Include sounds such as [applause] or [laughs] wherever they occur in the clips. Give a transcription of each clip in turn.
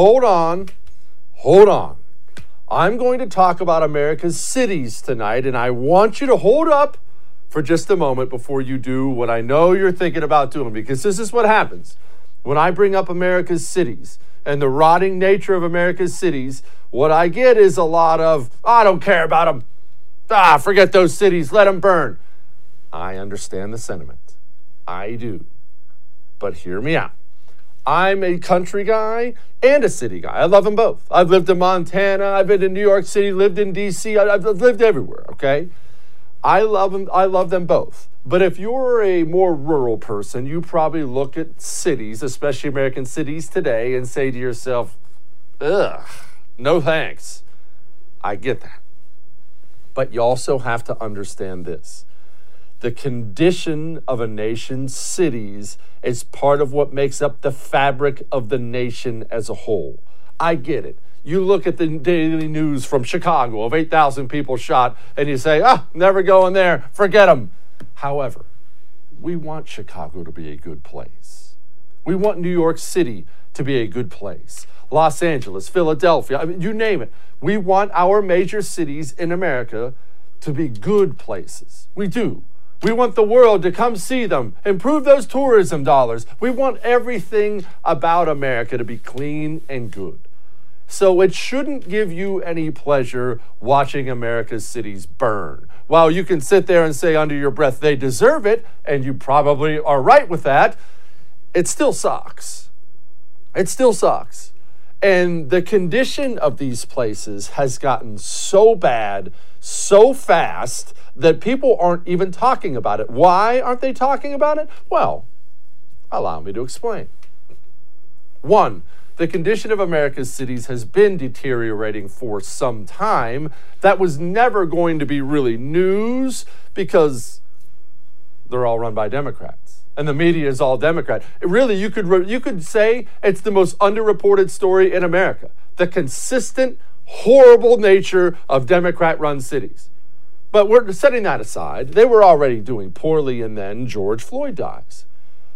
hold on, hold on. I'm going to talk about America's cities tonight, and I want you to hold up for just a moment before you do what I know you're thinking about doing, because this is what happens when I bring up America's cities and the rotting nature of America's cities. What I get is a lot of, I don't care about them. Ah, forget those cities, let them burn. I understand the sentiment. I do. But hear me out. I'm a country guy and a city guy. I love them both. I've lived in Montana, I've been in New York City, lived in DC, I've lived everywhere, okay? I love them I love them both. But if you're a more rural person, you probably look at cities, especially American cities today, and say to yourself, ugh, no thanks. I get that. But you also have to understand this the condition of a nation's cities is part of what makes up the fabric of the nation as a whole. I get it. You look at the daily news from Chicago of 8,000 people shot, and you say, ah, never going there, forget them. However, we want Chicago to be a good place. We want New York City to be a good place. Los Angeles, Philadelphia, I mean, you name it. We want our major cities in America to be good places. We do. We want the world to come see them, improve those tourism dollars. We want everything about America to be clean and good. So it shouldn't give you any pleasure watching America's cities burn. While you can sit there and say under your breath they deserve it, and you probably are right with that, it still sucks. It still sucks. And the condition of these places has gotten so bad so fast that people aren't even talking about it. Why aren't they talking about it? Well, allow me to explain. One, the condition of America's cities has been deteriorating for some time. That was never going to be really news because they're all run by Democrats and the media is all Democrat. Really, you could you could say it's the most underreported story in America. The consistent horrible nature of Democrat-run cities. But we're setting that aside. They were already doing poorly, and then George Floyd dies.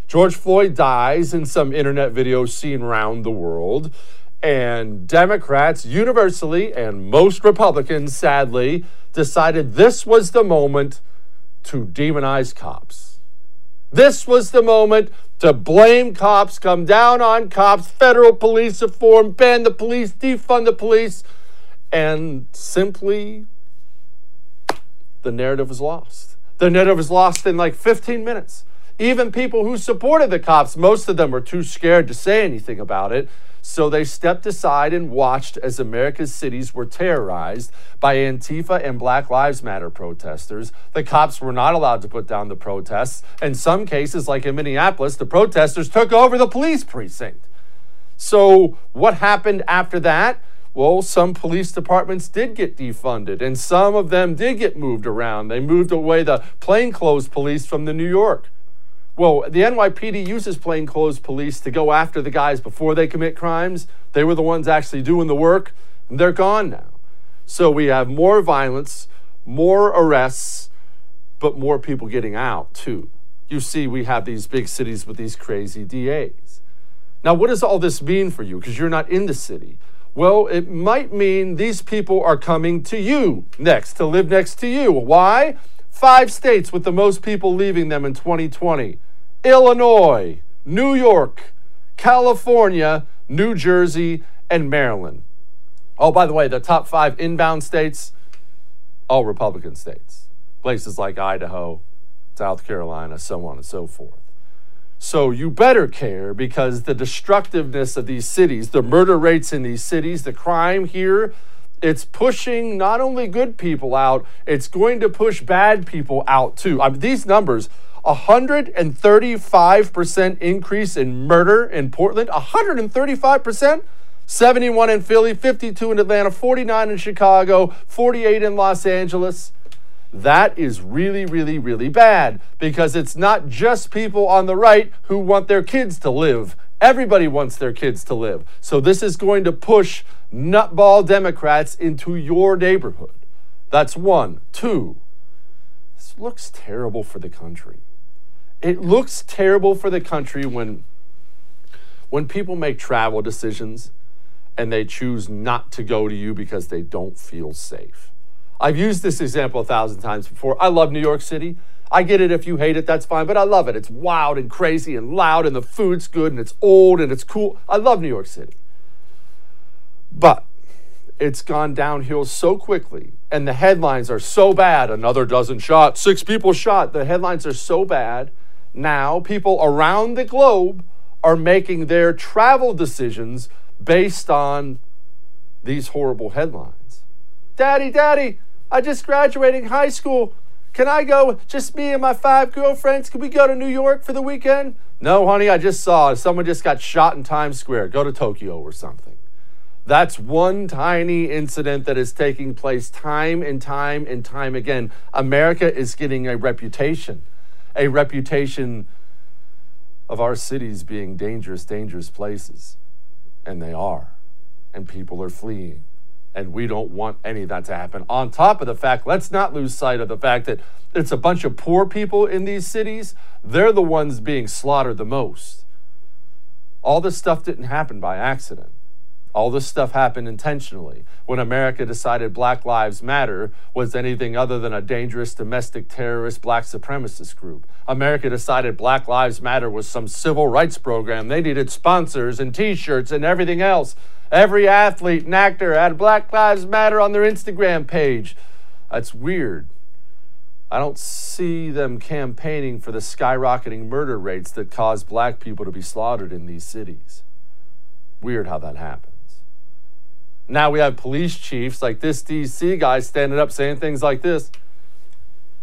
George Floyd dies in some internet video seen around the world, and Democrats universally, and most Republicans sadly, decided this was the moment to demonize cops. This was the moment to blame cops, come down on cops, federal police reform, ban the police, defund the police, and simply the narrative was lost. The narrative was lost in like 15 minutes. Even people who supported the cops, most of them were too scared to say anything about it. So they stepped aside and watched as America's cities were terrorized by Antifa and Black Lives Matter protesters. The cops were not allowed to put down the protests. In some cases, like in Minneapolis, the protesters took over the police precinct. So, what happened after that? Well, some police departments did get defunded, and some of them did get moved around. They moved away the plainclothes police from the New York. Well, the NYPD uses plainclothes police to go after the guys before they commit crimes. They were the ones actually doing the work, and they're gone now. So we have more violence, more arrests, but more people getting out too. You see, we have these big cities with these crazy DAs. Now, what does all this mean for you? Because you're not in the city. Well, it might mean these people are coming to you next, to live next to you. Why? Five states with the most people leaving them in 2020 Illinois, New York, California, New Jersey, and Maryland. Oh, by the way, the top five inbound states, all Republican states. Places like Idaho, South Carolina, so on and so forth. So you better care because the destructiveness of these cities, the murder rates in these cities, the crime here, it's pushing not only good people out, it's going to push bad people out too. I mean, these numbers 135% increase in murder in Portland, 135%. 71 in Philly, 52 in Atlanta, 49 in Chicago, 48 in Los Angeles. That is really, really, really bad because it's not just people on the right who want their kids to live. Everybody wants their kids to live. So this is going to push nutball Democrats into your neighborhood. That's one. Two, this looks terrible for the country. It looks terrible for the country when, when people make travel decisions and they choose not to go to you because they don't feel safe. I've used this example a thousand times before. I love New York City. I get it if you hate it, that's fine, but I love it. It's wild and crazy and loud, and the food's good, and it's old, and it's cool. I love New York City. But it's gone downhill so quickly, and the headlines are so bad another dozen shot, six people shot. The headlines are so bad. Now, people around the globe are making their travel decisions based on these horrible headlines. Daddy, Daddy, I just graduated high school. Can I go, just me and my five girlfriends? Can we go to New York for the weekend? No, honey, I just saw someone just got shot in Times Square. Go to Tokyo or something. That's one tiny incident that is taking place time and time and time again. America is getting a reputation, a reputation of our cities being dangerous, dangerous places. And they are. And people are fleeing. And we don't want any of that to happen. On top of the fact, let's not lose sight of the fact that it's a bunch of poor people in these cities. They're the ones being slaughtered the most. All this stuff didn't happen by accident. All this stuff happened intentionally. When America decided Black Lives Matter was anything other than a dangerous domestic terrorist black supremacist group. America decided Black Lives Matter was some civil rights program. They needed sponsors and t shirts and everything else. Every athlete and actor had Black Lives Matter on their Instagram page. That's weird. I don't see them campaigning for the skyrocketing murder rates that cause black people to be slaughtered in these cities. Weird how that happens. Now we have police chiefs like this DC guy standing up saying things like this.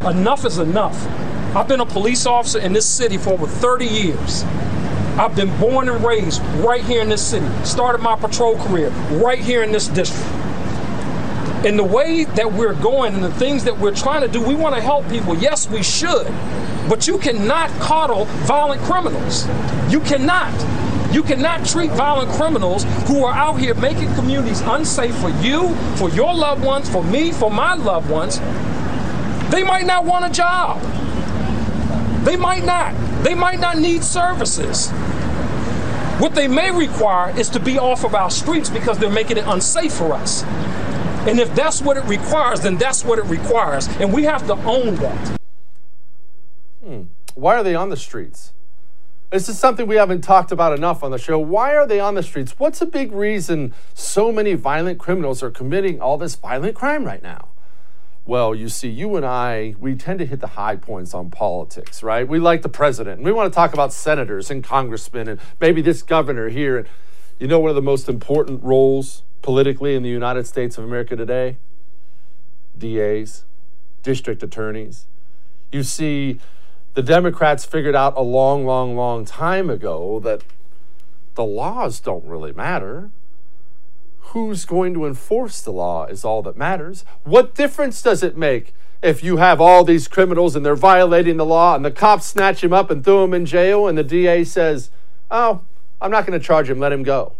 Enough is enough. I've been a police officer in this city for over 30 years. I've been born and raised right here in this city. Started my patrol career right here in this district. In the way that we're going and the things that we're trying to do, we want to help people. Yes, we should. But you cannot coddle violent criminals. You cannot. You cannot treat violent criminals who are out here making communities unsafe for you, for your loved ones, for me, for my loved ones. They might not want a job. They might not. They might not need services. What they may require is to be off of our streets because they're making it unsafe for us. And if that's what it requires, then that's what it requires. And we have to own that. Hmm. Why are they on the streets? This is something we haven't talked about enough on the show. Why are they on the streets? What's a big reason so many violent criminals are committing all this violent crime right now? Well, you see, you and I, we tend to hit the high points on politics, right? We like the president, and we want to talk about senators and congressmen and maybe this governor here. And you know, one of the most important roles politically in the United States of America today? DAs, district attorneys. You see, the Democrats figured out a long, long, long time ago that the laws don't really matter. Who's going to enforce the law is all that matters. What difference does it make if you have all these criminals and they're violating the law and the cops snatch him up and throw him in jail and the DA says, Oh, I'm not going to charge him, let him go?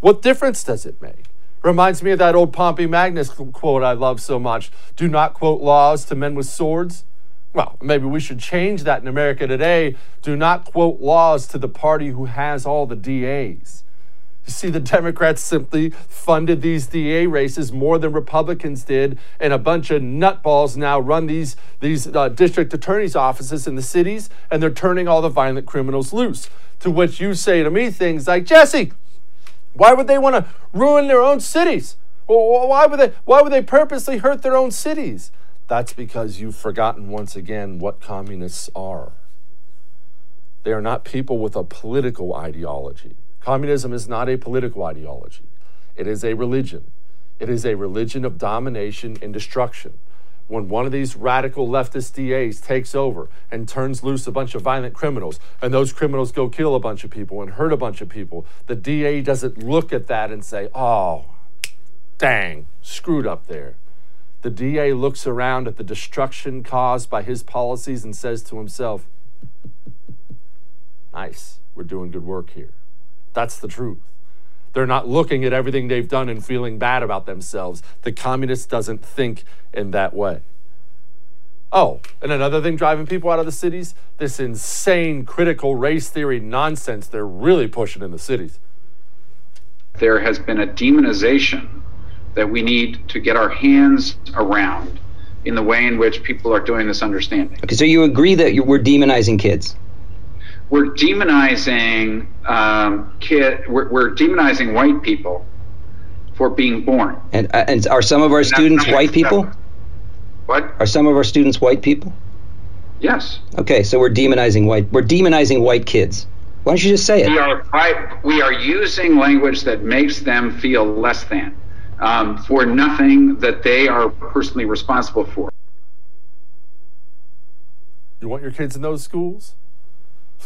What difference does it make? Reminds me of that old Pompey Magnus quote I love so much do not quote laws to men with swords well, maybe we should change that in America today. Do not quote laws to the party who has all the DAs. You see, the Democrats simply funded these DA races more than Republicans did, and a bunch of nutballs now run these, these uh, district attorneys' offices in the cities, and they're turning all the violent criminals loose. To which you say to me things like, Jesse, why would they want to ruin their own cities? Why would they, why would they purposely hurt their own cities? That's because you've forgotten once again what communists are. They are not people with a political ideology. Communism is not a political ideology, it is a religion. It is a religion of domination and destruction. When one of these radical leftist DAs takes over and turns loose a bunch of violent criminals, and those criminals go kill a bunch of people and hurt a bunch of people, the DA doesn't look at that and say, oh, dang, screwed up there. The DA looks around at the destruction caused by his policies and says to himself, Nice, we're doing good work here. That's the truth. They're not looking at everything they've done and feeling bad about themselves. The communist doesn't think in that way. Oh, and another thing driving people out of the cities this insane critical race theory nonsense they're really pushing in the cities. there has been a demonization that we need to get our hands around in the way in which people are doing this understanding. Okay, so you agree that you, we're demonizing kids? We're demonizing um, kid. We're, we're, demonizing white people for being born. And uh, and are some of our and students white people? What? Are some of our students white people? Yes. Okay, so we're demonizing white. We're demonizing white kids. Why don't you just say it? We are, we are using language that makes them feel less than um, for nothing that they are personally responsible for. You want your kids in those schools?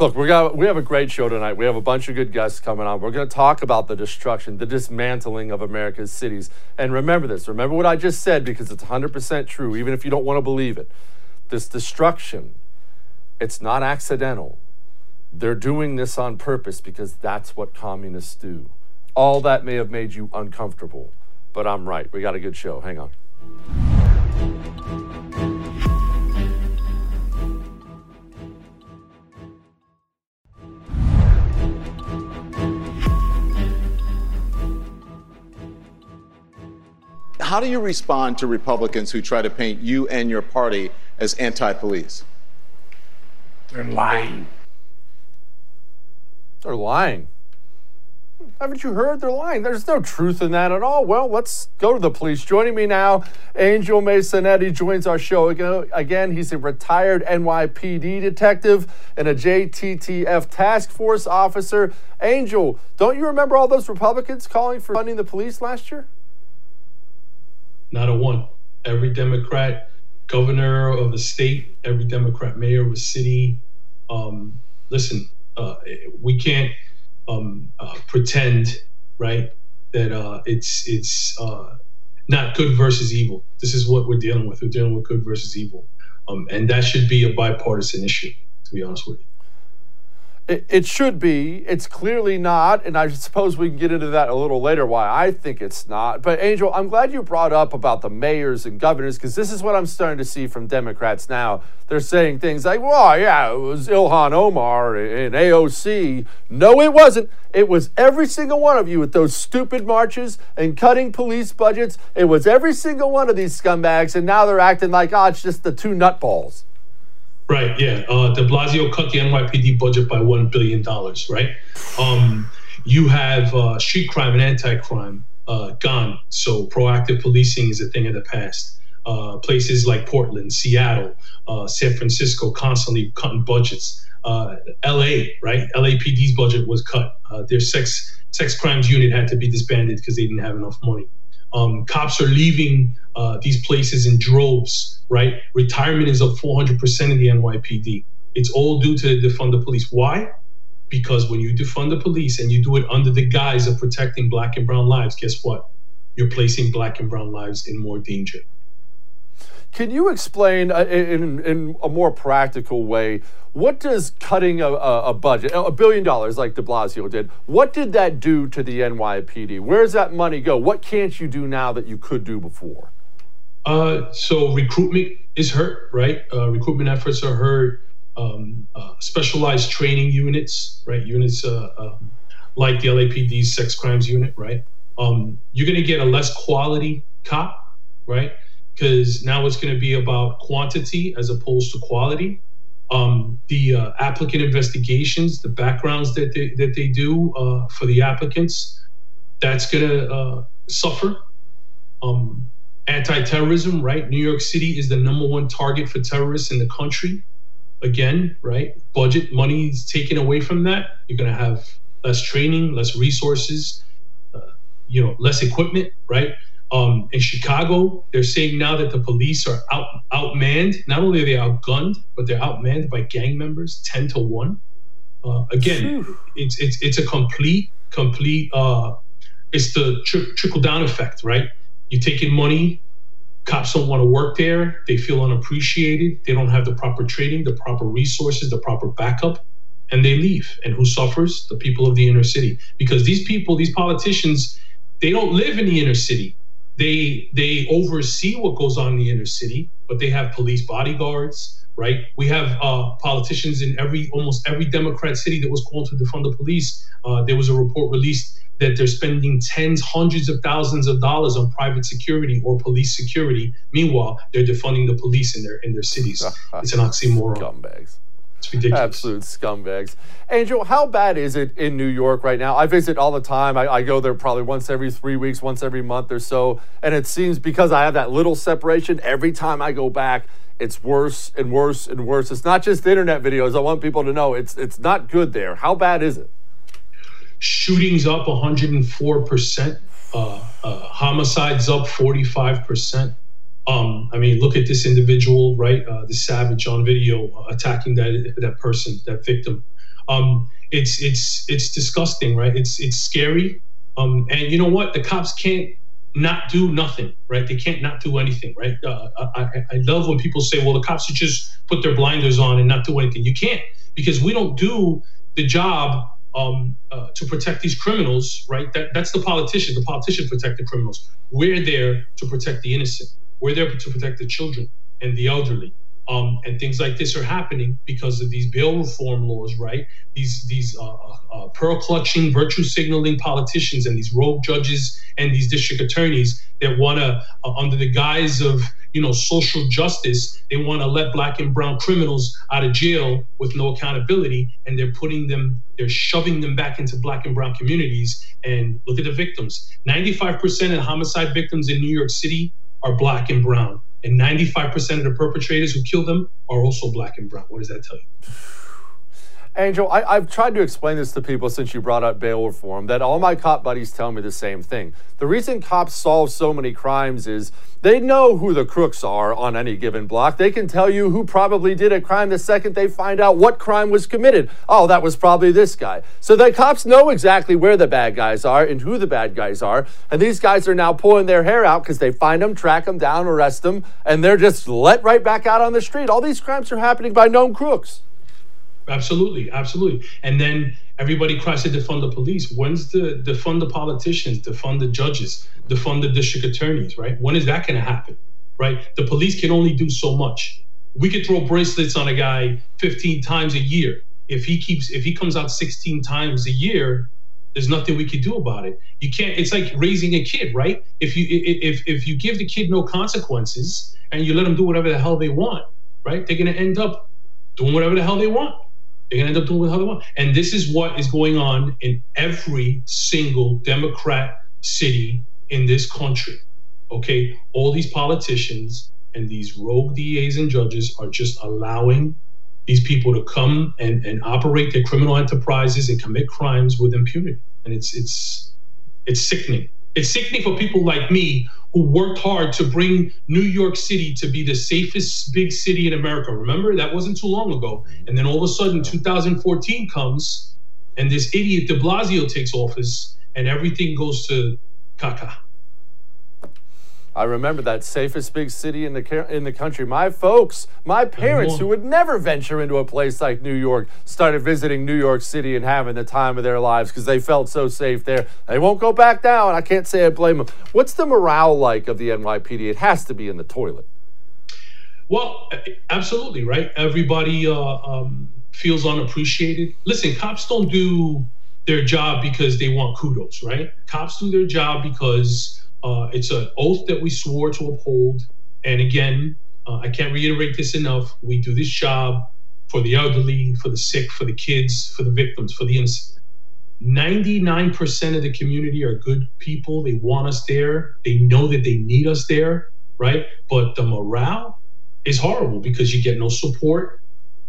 Look, we got we have a great show tonight. We have a bunch of good guests coming on. We're going to talk about the destruction, the dismantling of America's cities. And remember this. Remember what I just said because it's 100% true even if you don't want to believe it. This destruction, it's not accidental. They're doing this on purpose because that's what communists do. All that may have made you uncomfortable but I'm right. We got a good show. Hang on. How do you respond to Republicans who try to paint you and your party as anti police? They're lying. They're lying. Haven't you heard? They're lying. There's no truth in that at all. Well, let's go to the police. Joining me now, Angel Masonetti joins our show again. He's a retired NYPD detective and a JTTF task force officer. Angel, don't you remember all those Republicans calling for funding the police last year? Not a one. Every Democrat governor of a state, every Democrat mayor of a city. Um, listen, uh, we can't um, uh, pretend, right, that uh, it's it's uh, not good versus evil. This is what we're dealing with. We're dealing with good versus evil, um, and that should be a bipartisan issue. To be honest with you. It, should be. It's clearly not. And I suppose we can get into that a little later why I think it's not. But, Angel, I'm glad you brought up about the mayors and governors because this is what I'm starting to see from Democrats now. They're saying things like, well, yeah, it was Ilhan Omar and AOC. No, it wasn't. It was every single one of you with those stupid marches and cutting police budgets. It was every single one of these scumbags. And now they're acting like, oh, it's just the two nutballs. Right. Yeah. Uh, De Blasio cut the NYPD budget by one billion dollars. Right. Um, you have uh, street crime and anti-crime uh, gone. So proactive policing is a thing of the past. Uh, places like Portland, Seattle, uh, San Francisco constantly cutting budgets. Uh, L.A. Right. LAPD's budget was cut. their sex sex crimes unit had to be disbanded because they didn't have enough money. Um, cops are leaving uh, these places in droves, right? Retirement is up 400% in the NYPD. It's all due to defund the police. Why? Because when you defund the police and you do it under the guise of protecting black and brown lives, guess what? You're placing black and brown lives in more danger. Can you explain uh, in, in a more practical way what does cutting a, a, budget, a billion dollars like de Blasio did, what did that do to the NYPD? Where does that money go? What can't you do now that you could do before? Uh, so recruitment is hurt, right? Uh, recruitment efforts are hurt. Um, uh, specialized training units, right? Units uh, um, like the LAPD sex crimes unit, right? Um, you're going to get a less quality cop, right? Because now it's going to be about quantity as opposed to quality um, the uh, applicant investigations, the backgrounds that they, that they do uh, for the applicants, that's going to uh, suffer. Um, anti-terrorism, right? New York City is the number one target for terrorists in the country. Again, right? Budget money is taken away from that. You're going to have less training, less resources, uh, you know, less equipment, right? Um, in Chicago, they're saying now that the police are out outmanned. Not only are they outgunned, but they're outmanned by gang members, ten to one. Uh, again, it's it's it's a complete complete. Uh, it's the tri- trickle down effect, right? You're taking money. Cops don't want to work there. They feel unappreciated. They don't have the proper training, the proper resources, the proper backup, and they leave. And who suffers? The people of the inner city. Because these people, these politicians, they don't live in the inner city they they oversee what goes on in the inner city, but they have police bodyguards, right? We have uh, politicians in every almost every Democrat city that was called to defund the police. Uh, there was a report released that they're spending tens, hundreds of thousands of dollars on private security or police security. Meanwhile, they're defunding the police in their in their cities. [laughs] it's an oxymoron. Scumbags. It's ridiculous. Absolute scumbags. Angel, how bad is it in New York right now? I visit all the time. I, I, go there probably once every three weeks, once every month or so. And it seems because I have that little separation, every time I go back, it's worse and worse and worse. It's not just internet videos. I want people to know it's it's not good there. How bad is it? Shootings up 104%. Uh, uh, homicides up 45%. Um, I mean, look at this individual, right? Uh, the savage on video uh, attacking that that person, that victim. Um, it's it's it's disgusting, right? It's it's scary. Um, and you know what? The cops can't not do nothing, right? They can't not do anything, right? Uh, I, I love when people say, well, the cops should just put their blinders on and not do anything. You can't because we don't do the job um, uh, to protect these criminals, right? That, that's the politician. The politician protect the criminals. We're there to protect the innocent. We're there to protect the children and the elderly. Um, and things like this are happening because of these bail reform laws, right? These these uh, uh, uh, pearl clutching, virtue signaling politicians and these rogue judges and these district attorneys that want to, uh, under the guise of you know social justice, they want to let black and brown criminals out of jail with no accountability, and they're putting them, they're shoving them back into black and brown communities. And look at the victims: 95% of homicide victims in New York City are black and brown and 95% of the perpetrators who kill them are also black and brown. What does that tell you? Angel, I, have tried to explain this to people since you brought up bail reform that all my cop buddies tell me the same thing. The reason cops solve so many crimes is they know who the crooks are on any given block. They can tell you who probably did a crime the second they find out what crime was committed. Oh, that was probably this guy. So the cops know exactly where the bad guys are and who the bad guys are. And these guys are now pulling their hair out because they find them, track them down, arrest them, and they're just let right back out on the street. All these crimes are happening by known crooks. Absolutely, absolutely. And then everybody cries to defund the police. When's the defund the politicians, defund the judges, defund the district attorneys, right? When is that going to happen, right? The police can only do so much. We could throw bracelets on a guy 15 times a year. If he keeps, if he comes out 16 times a year, there's nothing we can do about it. You can't. It's like raising a kid, right? If you if if you give the kid no consequences and you let them do whatever the hell they want, right? They're going to end up doing whatever the hell they want they're going to end up doing how they want. And this is what is going on in every single Democrat city in this country. Okay. All these politicians and these rogue DAs and judges are just allowing these people to come and, and operate their criminal enterprises and commit crimes with impunity. And it's it's it's sickening. It's sickening for people like me who worked hard to bring New York City to be the safest big city in America. Remember, that wasn't too long ago. And then all of a sudden, 2014 comes, and this idiot de Blasio takes office, and everything goes to caca. I remember that safest big city in the in the country. My folks, my parents, who would never venture into a place like New York, started visiting New York City and having the time of their lives because they felt so safe there. They won't go back down. I can't say I blame them. What's the morale like of the NYPD? It has to be in the toilet. Well, absolutely, right. Everybody uh, um, feels unappreciated. Listen, cops don't do their job because they want kudos, right? Cops do their job because uh, it's an oath that we swore to uphold. And again, uh, I can't reiterate this enough. We do this job for the elderly, for the sick, for the kids, for the victims, for the innocent. 99% of the community are good people. They want us there. They know that they need us there, right? But the morale is horrible because you get no support.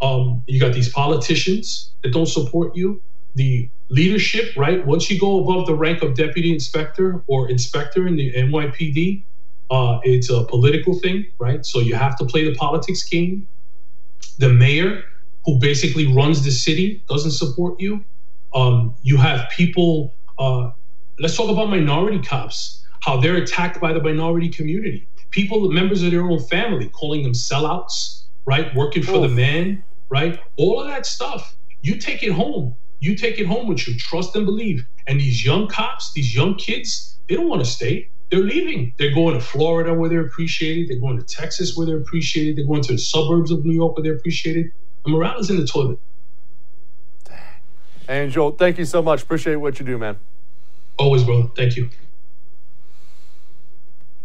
Um, you got these politicians that don't support you. The leadership, right? Once you go above the rank of deputy inspector or inspector in the NYPD, uh, it's a political thing, right? So you have to play the politics game. The mayor, who basically runs the city, doesn't support you. Um, you have people. Uh, let's talk about minority cops. How they're attacked by the minority community. People, members of their own family, calling them sellouts, right? Working for the man, right? All of that stuff. You take it home you take it home with you. Trust and believe. And these young cops, these young kids, they don't want to stay. They're leaving. They're going to Florida where they're appreciated. They're going to Texas where they're appreciated. They're going to the suburbs of New York where they're appreciated. And morale is in the toilet. Angel, thank you so much. Appreciate what you do, man. Always, brother. Thank you.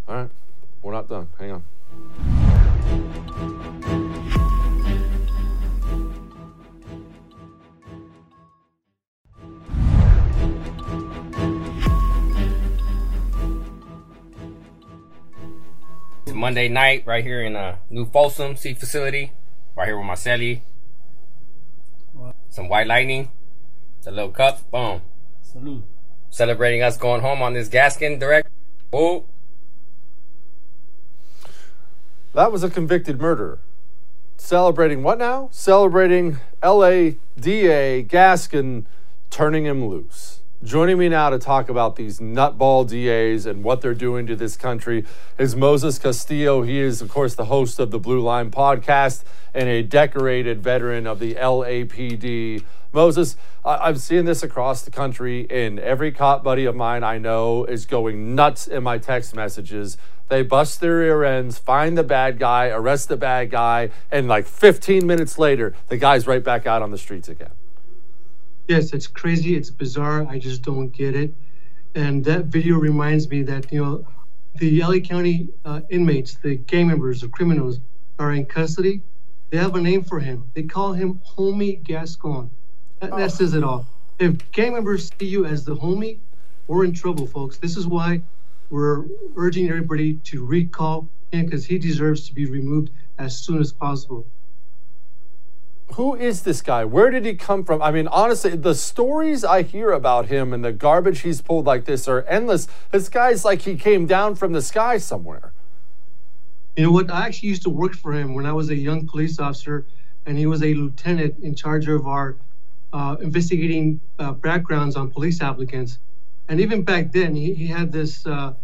All right. We're not done. Hang on. Monday night right here in uh, New Folsom Sea Facility, right here with Marcelli. Some white lightning, a little cup, boom. Salute. Celebrating us going home on this Gascon direct. Oh, That was a convicted murderer. Celebrating what now? Celebrating LADA Gascon turning him loose. Joining me now to talk about these nutball DAs and what they're doing to this country is Moses Castillo. He is, of course, the host of the Blue Line podcast and a decorated veteran of the LAPD. Moses, I- I'm seeing this across the country, and every cop buddy of mine I know is going nuts in my text messages. They bust their rear ends, find the bad guy, arrest the bad guy, and like 15 minutes later, the guy's right back out on the streets again. Yes, it's crazy. It's bizarre. I just don't get it. And that video reminds me that, you know, the LA County uh, inmates, the gang members, the criminals are in custody. They have a name for him. They call him Homie Gascon. That, that says it all. If gang members see you as the homie, we're in trouble, folks. This is why we're urging everybody to recall him because he deserves to be removed as soon as possible. Who is this guy? Where did he come from? I mean, honestly, the stories I hear about him and the garbage he's pulled like this are endless. This guy's like he came down from the sky somewhere. You know what? I actually used to work for him when I was a young police officer, and he was a lieutenant in charge of our uh, investigating uh, backgrounds on police applicants. And even back then, he, he had this uh,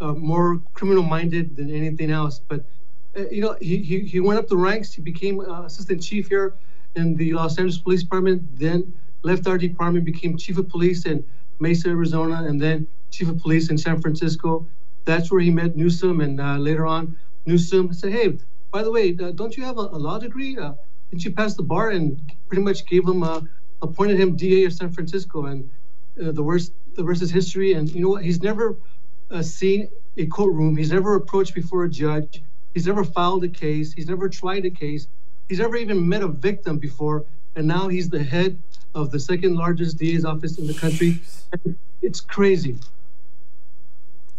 uh, more criminal minded than anything else. But, uh, you know, he, he, he went up the ranks. He became uh, assistant chief here in the Los Angeles Police Department, then left our department, became chief of police in Mesa, Arizona, and then chief of police in San Francisco. That's where he met Newsom, and uh, later on, Newsom said, "Hey, by the way, uh, don't you have a, a law degree? Uh, didn't you pass the bar?" And pretty much gave him, uh, appointed him DA of San Francisco, and uh, the worst, the rest is history. And you know what? He's never uh, seen a courtroom. He's never approached before a judge. He's never filed a case. He's never tried a case. He's never even met a victim before. And now he's the head of the second largest DA's office in the country. It's crazy.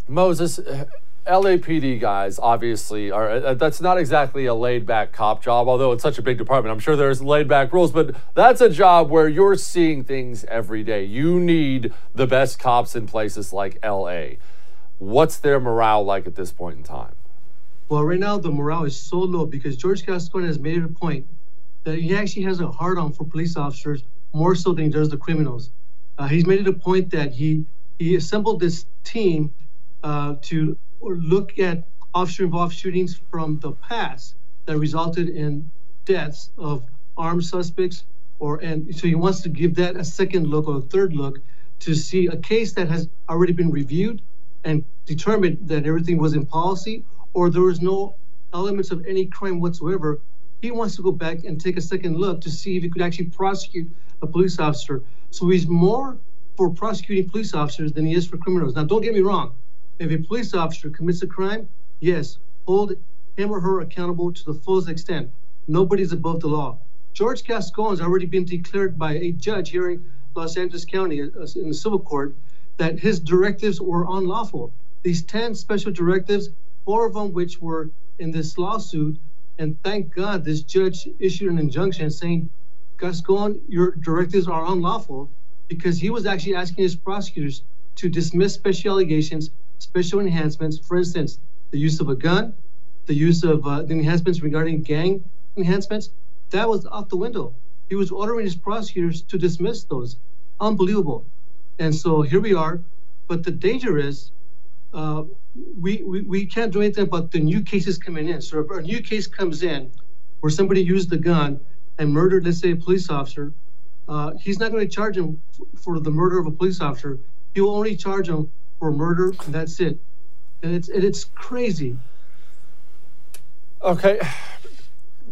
Moses, uh, LAPD guys obviously are. Uh, that's not exactly a laid back cop job, although it's such a big department. I'm sure there's laid back rules, but that's a job where you're seeing things every day. You need the best cops in places like LA. What's their morale like at this point in time? Well, right now the morale is so low because George Gascon has made it a point that he actually has a hard on for police officers more so than he does the criminals. Uh, he's made it a point that he he assembled this team uh, to look at officer involved shootings from the past that resulted in deaths of armed suspects or and so he wants to give that a second look or a third look to see a case that has already been reviewed and determined that everything was in policy or there was no elements of any crime whatsoever he wants to go back and take a second look to see if he could actually prosecute a police officer so he's more for prosecuting police officers than he is for criminals now don't get me wrong if a police officer commits a crime, yes, hold him or her accountable to the fullest extent. Nobody's above the law. George Gascon has already been declared by a judge here in Los Angeles County uh, in the civil court that his directives were unlawful. These 10 special directives, four of them which were in this lawsuit, and thank God this judge issued an injunction saying, Gascon, your directives are unlawful because he was actually asking his prosecutors to dismiss special allegations special enhancements, for instance, the use of a gun, the use of uh, the enhancements regarding gang enhancements, that was out the window. He was ordering his prosecutors to dismiss those. Unbelievable. And so here we are. But the danger is uh, we, we, we can't do anything about the new cases coming in. So if a new case comes in where somebody used a gun and murdered, let's say, a police officer, uh, he's not going to charge him for the murder of a police officer. He will only charge him for murder, and that's it. And it's and it's crazy. Okay.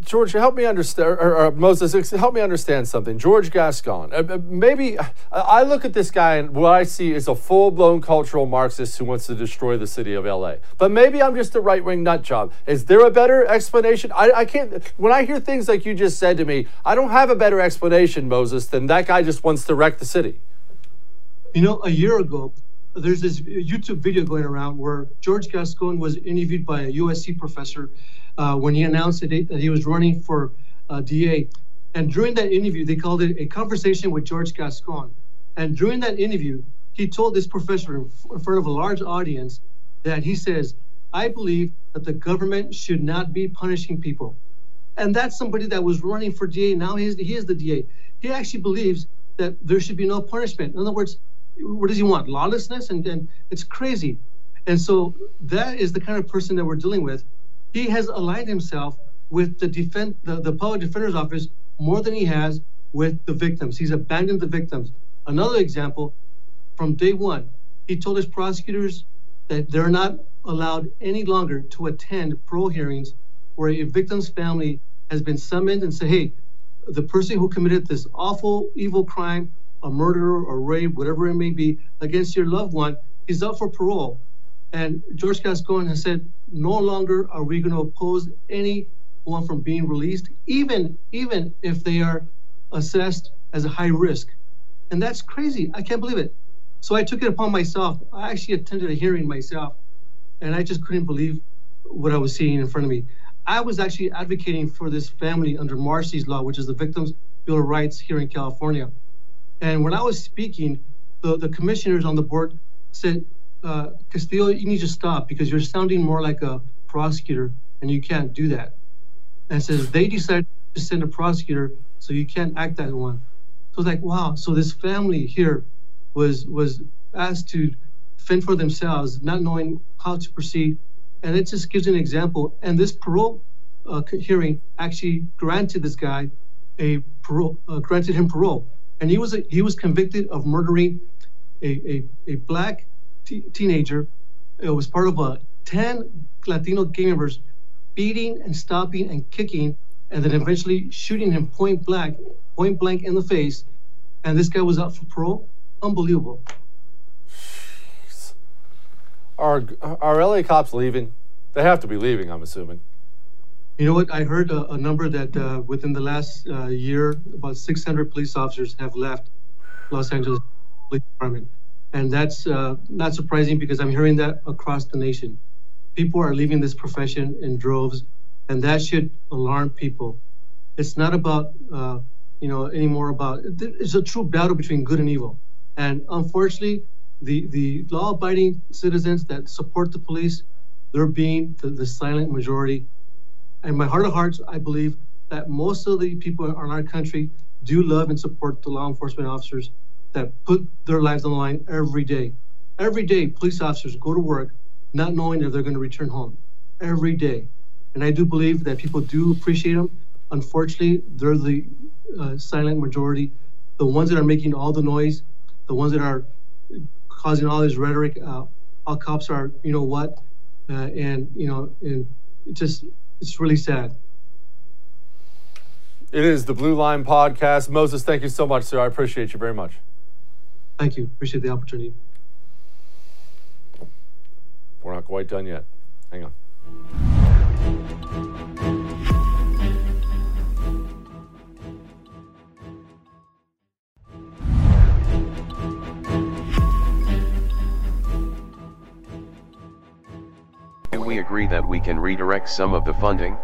George, help me understand, or, or, Moses, help me understand something. George Gascon, uh, uh maybe I look at this guy and what I see is a full blown cultural Marxist who wants to destroy the city of LA. But maybe I'm just a right wing nut job. Is there a better explanation? I, I can't, when I hear things like you just said to me, I don't have a better explanation, Moses, than that guy just wants to wreck the city. You know, a year ago, there's this YouTube video going around where George Gascon was interviewed by a USC professor uh, when he announced that he, that he was running for uh, DA. And during that interview, they called it a conversation with George Gascon. And during that interview, he told this professor in, front of a large audience that he says, I believe that the government should not be punishing people. And that's somebody that was running for DA. Now he is, he is the DA. He actually believes that there should be no punishment. In other words, what does he want? Lawlessness? And, and it's crazy. And so that is the kind of person that we're dealing with he has aligned himself with the defend the, the public defender's office more than he has with the victims. He's abandoned the victims. Another example, from day one, he told his prosecutors that they're not allowed any longer to attend parole hearings where a victim's family has been summoned and say, hey, the person who committed this awful, evil crime, a murder or rape, whatever it may be, against your loved one, is up for parole. And George Gascon has said, no longer are we going to oppose anyone from being released, even even if they are assessed as a high risk. And that's crazy. I can't believe it. So I took it upon myself. I actually attended a hearing myself, and I just couldn't believe what I was seeing in front of me. I was actually advocating for this family under Marsy's law, which is the Victims' Bill of Rights here in California. And when I was speaking, the, the commissioners on the board said, uh, Castillo, you need to stop because you're sounding more like a prosecutor and you can't do that. And says they decided to send a prosecutor, so you can't act that one. So it's like, wow. So this family here was was asked to fend for themselves, not knowing how to proceed. And it just gives an example. And this parole uh, hearing actually granted this guy a parole, uh, granted him parole. And he was a, he was convicted of murdering a, a, a black teenager. It was part of a 10 Latino gang members beating and stopping and kicking, and then eventually shooting him point blank, point blank in the face. And this guy was out for parole. Unbelievable. Are are LA cops leaving? They have to be leaving, I'm assuming. You know what? I heard a, a number that uh, within the last uh, year, about 600 police officers have left Los Angeles Police Department. And that's uh, not surprising because I'm hearing that across the nation. People are leaving this profession in droves, and that should alarm people. It's not about, uh, you know, anymore about, it's a true battle between good and evil. And unfortunately, the, the law abiding citizens that support the police, they're being the, the silent majority. And my heart of hearts, I believe that most of the people in our country do love and support the law enforcement officers that put their lives on the line every day. Every day, police officers go to work not knowing if they're going to return home. Every day. And I do believe that people do appreciate them. Unfortunately, they're the uh, silent majority, the ones that are making all the noise, the ones that are causing all this rhetoric. Uh, all cops are, you know what, uh, and you know, and it just it's really sad. It is the Blue Line Podcast. Moses, thank you so much, sir. I appreciate you very much. Thank you. Appreciate the opportunity. We're not quite done yet. Hang on. Do we agree that we can redirect some of the funding?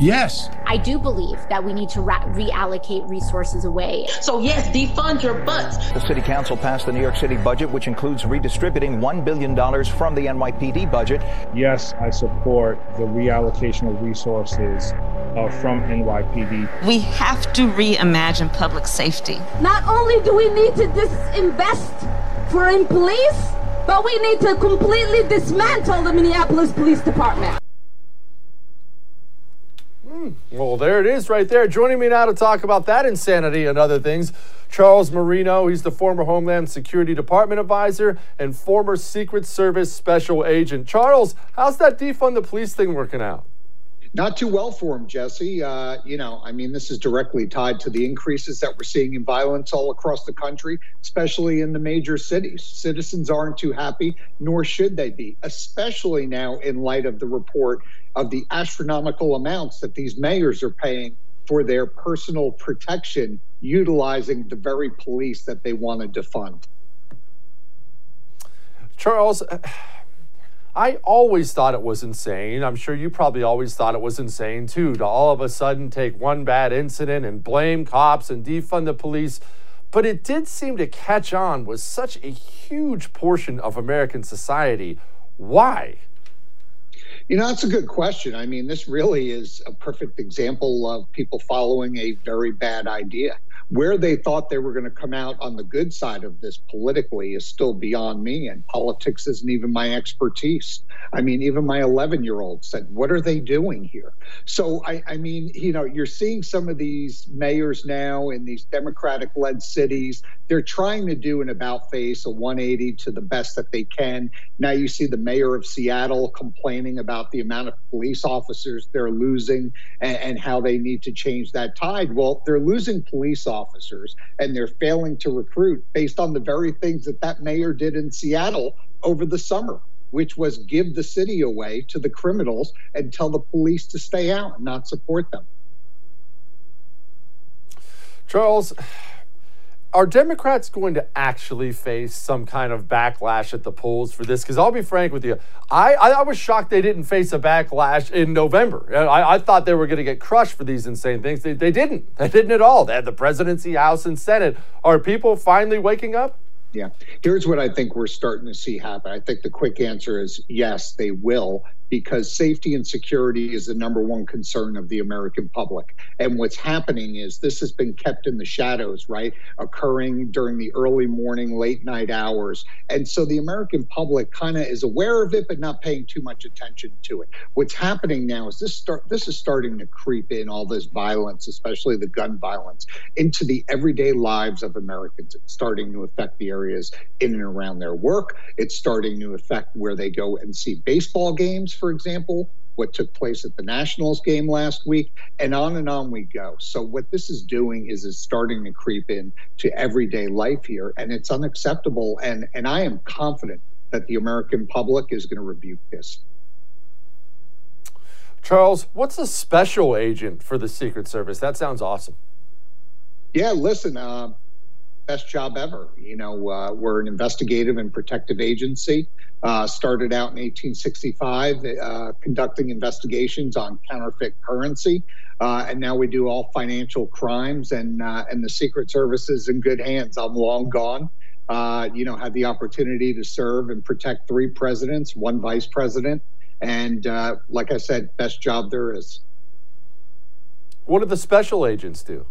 Yes. I do believe that we need to ra- reallocate resources away. So, yes, defund your butts. The City Council passed the New York City budget, which includes redistributing $1 billion from the NYPD budget. Yes, I support the reallocation of resources uh, from NYPD. We have to reimagine public safety. Not only do we need to disinvest for in police, but we need to completely dismantle the Minneapolis Police Department. Well, there it is right there. Joining me now to talk about that insanity and other things, Charles Marino. He's the former Homeland Security Department advisor and former Secret Service special agent. Charles, how's that defund the police thing working out? Not too well for him, Jesse. Uh, you know, I mean, this is directly tied to the increases that we're seeing in violence all across the country, especially in the major cities. Citizens aren't too happy, nor should they be, especially now in light of the report of the astronomical amounts that these mayors are paying for their personal protection, utilizing the very police that they want to defund. Charles, I always thought it was insane. I'm sure you probably always thought it was insane too to all of a sudden take one bad incident and blame cops and defund the police. But it did seem to catch on with such a huge portion of American society. Why? You know, that's a good question. I mean, this really is a perfect example of people following a very bad idea. Where they thought they were going to come out on the good side of this politically is still beyond me, and politics isn't even my expertise. I mean, even my 11 year old said, What are they doing here? So, I, I mean, you know, you're seeing some of these mayors now in these Democratic led cities. They're trying to do an about face, a 180 to the best that they can. Now you see the mayor of Seattle complaining about the amount of police officers they're losing and, and how they need to change that tide. Well, they're losing police officers officers and they're failing to recruit based on the very things that that mayor did in Seattle over the summer which was give the city away to the criminals and tell the police to stay out and not support them. Charles, are Democrats going to actually face some kind of backlash at the polls for this? Because I'll be frank with you, I, I, was shocked they didn't face a backlash in November. I, I thought they were going to get crushed for these insane things. They, they didn't. [laughs] They didn't at all. They had the presidency, House, and Senate. Are people finally waking up? Yeah. Here's what I think we're starting to see happen. I think the quick answer is yes, they will because safety and security is the number one concern of the American public. And what's happening is this has been kept in the shadows, right? Occurring during the early morning, late night hours. And so the American public kind of is aware of it, but not paying too much attention to it. What's happening now is this start this is starting to creep in all this violence, especially the gun violence, into the everyday lives of Americans. It's starting to affect the areas in and around their work. It's starting to affect where they go and see baseball games for example, what took place at the Nationals game last week, and on and on we go. So what this is doing is is starting to creep in to everyday life here, and it's unacceptable. And and I am confident that the American public is going to rebuke this. Charles, what's a special agent for the Secret Service? That sounds awesome. Yeah, listen, uh, best job ever. You know, uh, we're an investigative and protective agency. Uh, started out in 1865 uh, conducting investigations on counterfeit currency, uh, and now we do all financial crimes. And uh, and the Secret Service is in good hands. I'm long gone. Uh, you know, had the opportunity to serve and protect three presidents, one vice president, and uh, like I said, best job there is. What do the special agents do?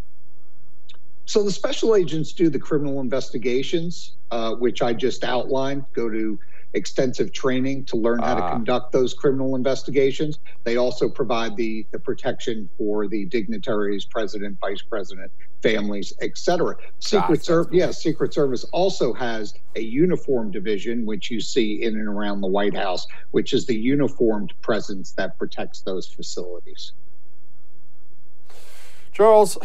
So the special agents do the criminal investigations, which I just outlined. Go to extensive training to learn how to ah. conduct those criminal investigations. They also provide the, the protection for the dignitaries, president, vice president, families, etc. Secret Service, yes, Secret Service also has a uniform division, which you see in and around the White House, which is the uniformed presence that protects those facilities. Charles,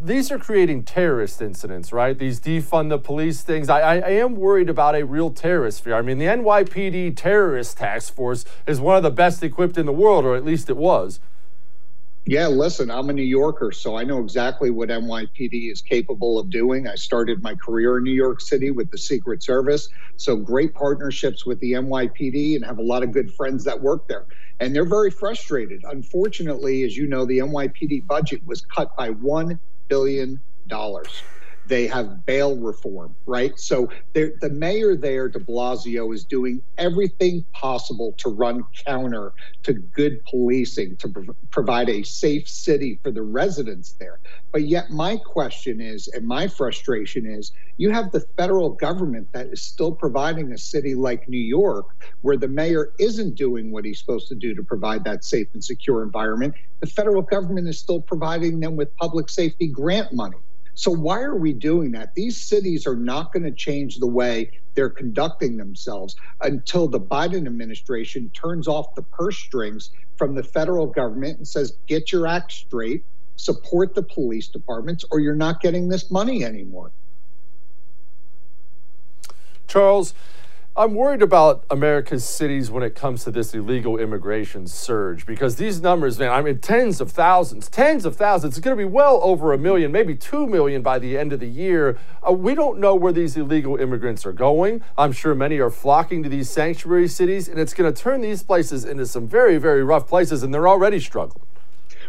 these are creating terrorist incidents, right? These defund the police things. I, I, I, am worried about a real terrorist fear. I mean, the NYPD terrorist task force is one of the best equipped in the world, or at least it was. Yeah, listen, I'm a New Yorker, so I know exactly what NYPD is capable of doing. I started my career in New York City with the Secret Service, so great partnerships with the NYPD and have a lot of good friends that work there. And they're very frustrated. Unfortunately, as you know, the NYPD budget was cut by one billion dollars. They have bail reform, right? So the mayor there, de Blasio, is doing everything possible to run counter to good policing, to pro- provide a safe city for the residents there. But yet, my question is, and my frustration is, you have the federal government that is still providing a city like New York, where the mayor isn't doing what he's supposed to do to provide that safe and secure environment. The federal government is still providing them with public safety grant money. So, why are we doing that? These cities are not going to change the way they're conducting themselves until the Biden administration turns off the purse strings from the federal government and says, get your act straight, support the police departments, or you're not getting this money anymore. Charles, I'm worried about America's cities when it comes to this illegal immigration surge because these numbers, man, I mean, tens of thousands, tens of thousands. It's going to be well over a million, maybe two million by the end of the year. Uh, we don't know where these illegal immigrants are going. I'm sure many are flocking to these sanctuary cities, and it's going to turn these places into some very, very rough places, and they're already struggling.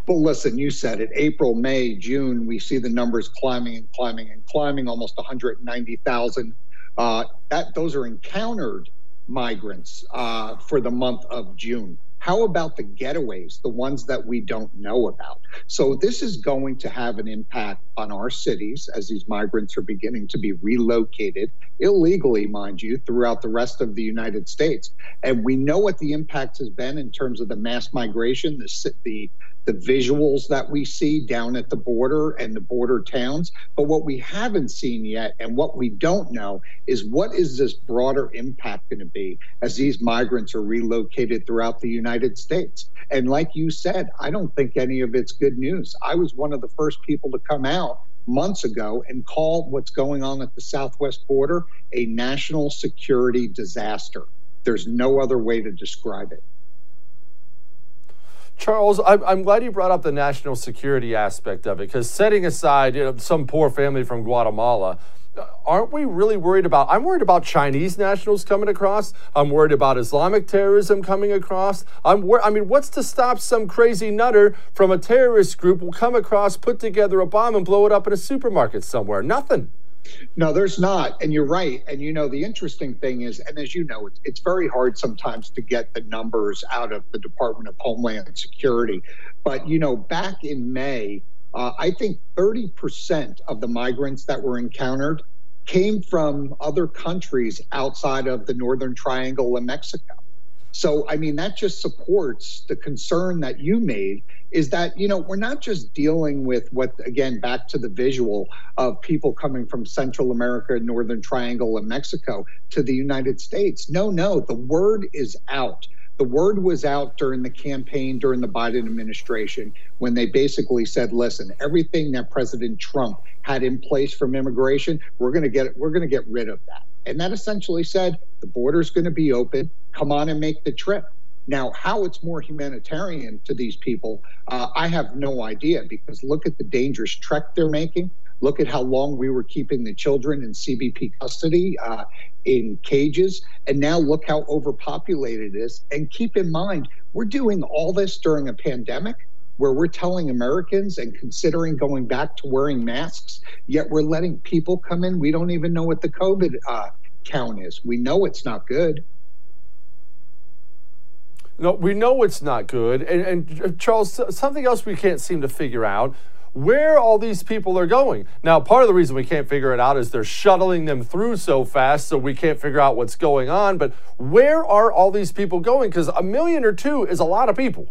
Well, listen, you said it. April, May, June, we see the numbers climbing and climbing and climbing, almost 190,000 uh, that those are encountered migrants uh, for the month of June. How about the getaways, the ones that we don't know about? So, this is going to have an impact on our cities as these migrants are beginning to be relocated illegally, mind you, throughout the rest of the United States. And we know what the impact has been in terms of the mass migration, the, the the visuals that we see down at the border and the border towns. But what we haven't seen yet and what we don't know is what is this broader impact going to be as these migrants are relocated throughout the United States? And like you said, I don't think any of it's good news. I was one of the first people to come out months ago and call what's going on at the southwest border a national security disaster. There's no other way to describe it. Charles, I'm, I'm glad you brought up the national security aspect of it because setting aside you know, some poor family from Guatemala, uh, aren't we really worried about? I'm worried about Chinese nationals coming across. I'm worried about Islamic terrorism coming across. I'm wor- I mean, what's to stop some crazy nutter from a terrorist group will come across, put together a bomb, and blow it up in a supermarket somewhere? Nothing. No, there's not. And you're right. And you know, the interesting thing is, and as you know, it's, it's very hard sometimes to get the numbers out of the Department of Homeland Security. But, you know, back in May, uh, I think 30% of the migrants that were encountered came from other countries outside of the Northern Triangle and Mexico. So, I mean, that just supports the concern that you made is that, you know, we're not just dealing with what, again, back to the visual of people coming from Central America, Northern Triangle, and Mexico to the United States. No, no, the word is out. The word was out during the campaign, during the Biden administration, when they basically said, listen, everything that President Trump had in place from immigration, we're going to get, we're going to get rid of that. And that essentially said the border is going to be open. Come on and make the trip. Now, how it's more humanitarian to these people, uh, I have no idea because look at the dangerous trek they're making. Look at how long we were keeping the children in CBP custody uh, in cages. And now look how overpopulated it is. And keep in mind, we're doing all this during a pandemic where we're telling Americans and considering going back to wearing masks, yet we're letting people come in. We don't even know what the COVID uh, count is. We know it's not good. No, we know it's not good. And, and uh, Charles, something else we can't seem to figure out where all these people are going. Now, part of the reason we can't figure it out is they're shuttling them through so fast, so we can't figure out what's going on. But where are all these people going? Because a million or two is a lot of people.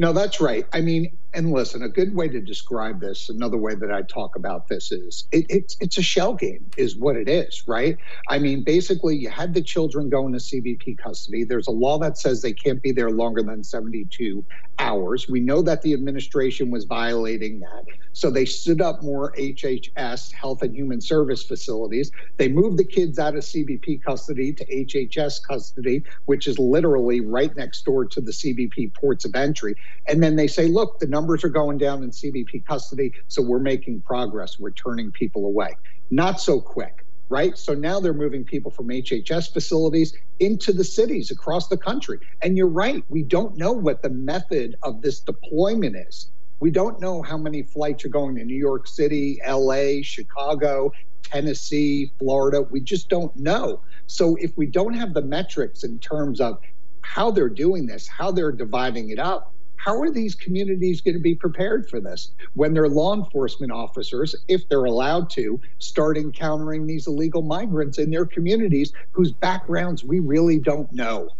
No, that's right. I mean, and listen, a good way to describe this, another way that I talk about this is it, it's it's a shell game, is what it is, right? I mean, basically, you had the children go into CBP custody. There's a law that says they can't be there longer than 72 hours. We know that the administration was violating that. So they stood up more HHS, Health and Human Service facilities. They moved the kids out of CBP custody to HHS custody, which is literally right next door to the CBP ports of entry. And then they say, look, the numbers are going down in CBP custody, so we're making progress. We're turning people away. Not so quick right? So now they're moving people from HHS facilities into the cities across the country. And you're right, we don't know what the method of this deployment is. We don't know how many flights are going to New York City, LA, Chicago, Tennessee, Florida. We just don't know. So if we don't have the metrics in terms of how they're doing this, how they're dividing it up, how are these communities going to be prepared for this when their law enforcement officers, if they're allowed to, start encountering these illegal migrants in their communities whose backgrounds we really don't know?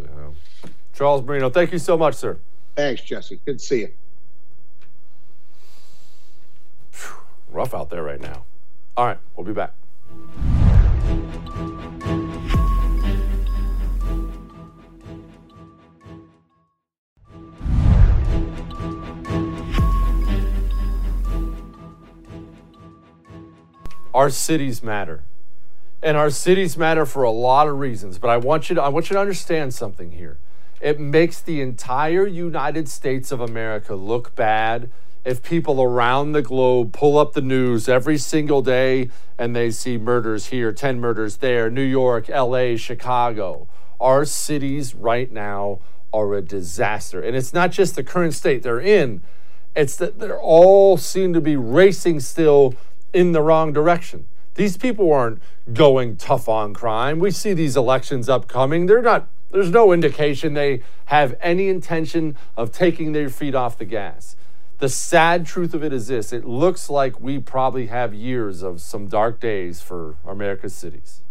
Yeah. Charles Marino, thank you so much, sir. Thanks, Jesse. Good to see you. Rough out there right now. All right, we'll be back. Our cities matter. And our cities matter for a lot of reasons, but I want you to I want you to understand something here. It makes the entire United States of America look bad if people around the globe pull up the news every single day and they see murders here, 10 murders there, New York, LA, Chicago. Our cities right now are a disaster. And it's not just the current state they're in, it's that they're all seem to be racing still in the wrong direction. These people aren't going tough on crime. We see these elections upcoming. They're not there's no indication they have any intention of taking their feet off the gas. The sad truth of it is this it looks like we probably have years of some dark days for America's cities.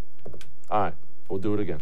All right, we'll do it again.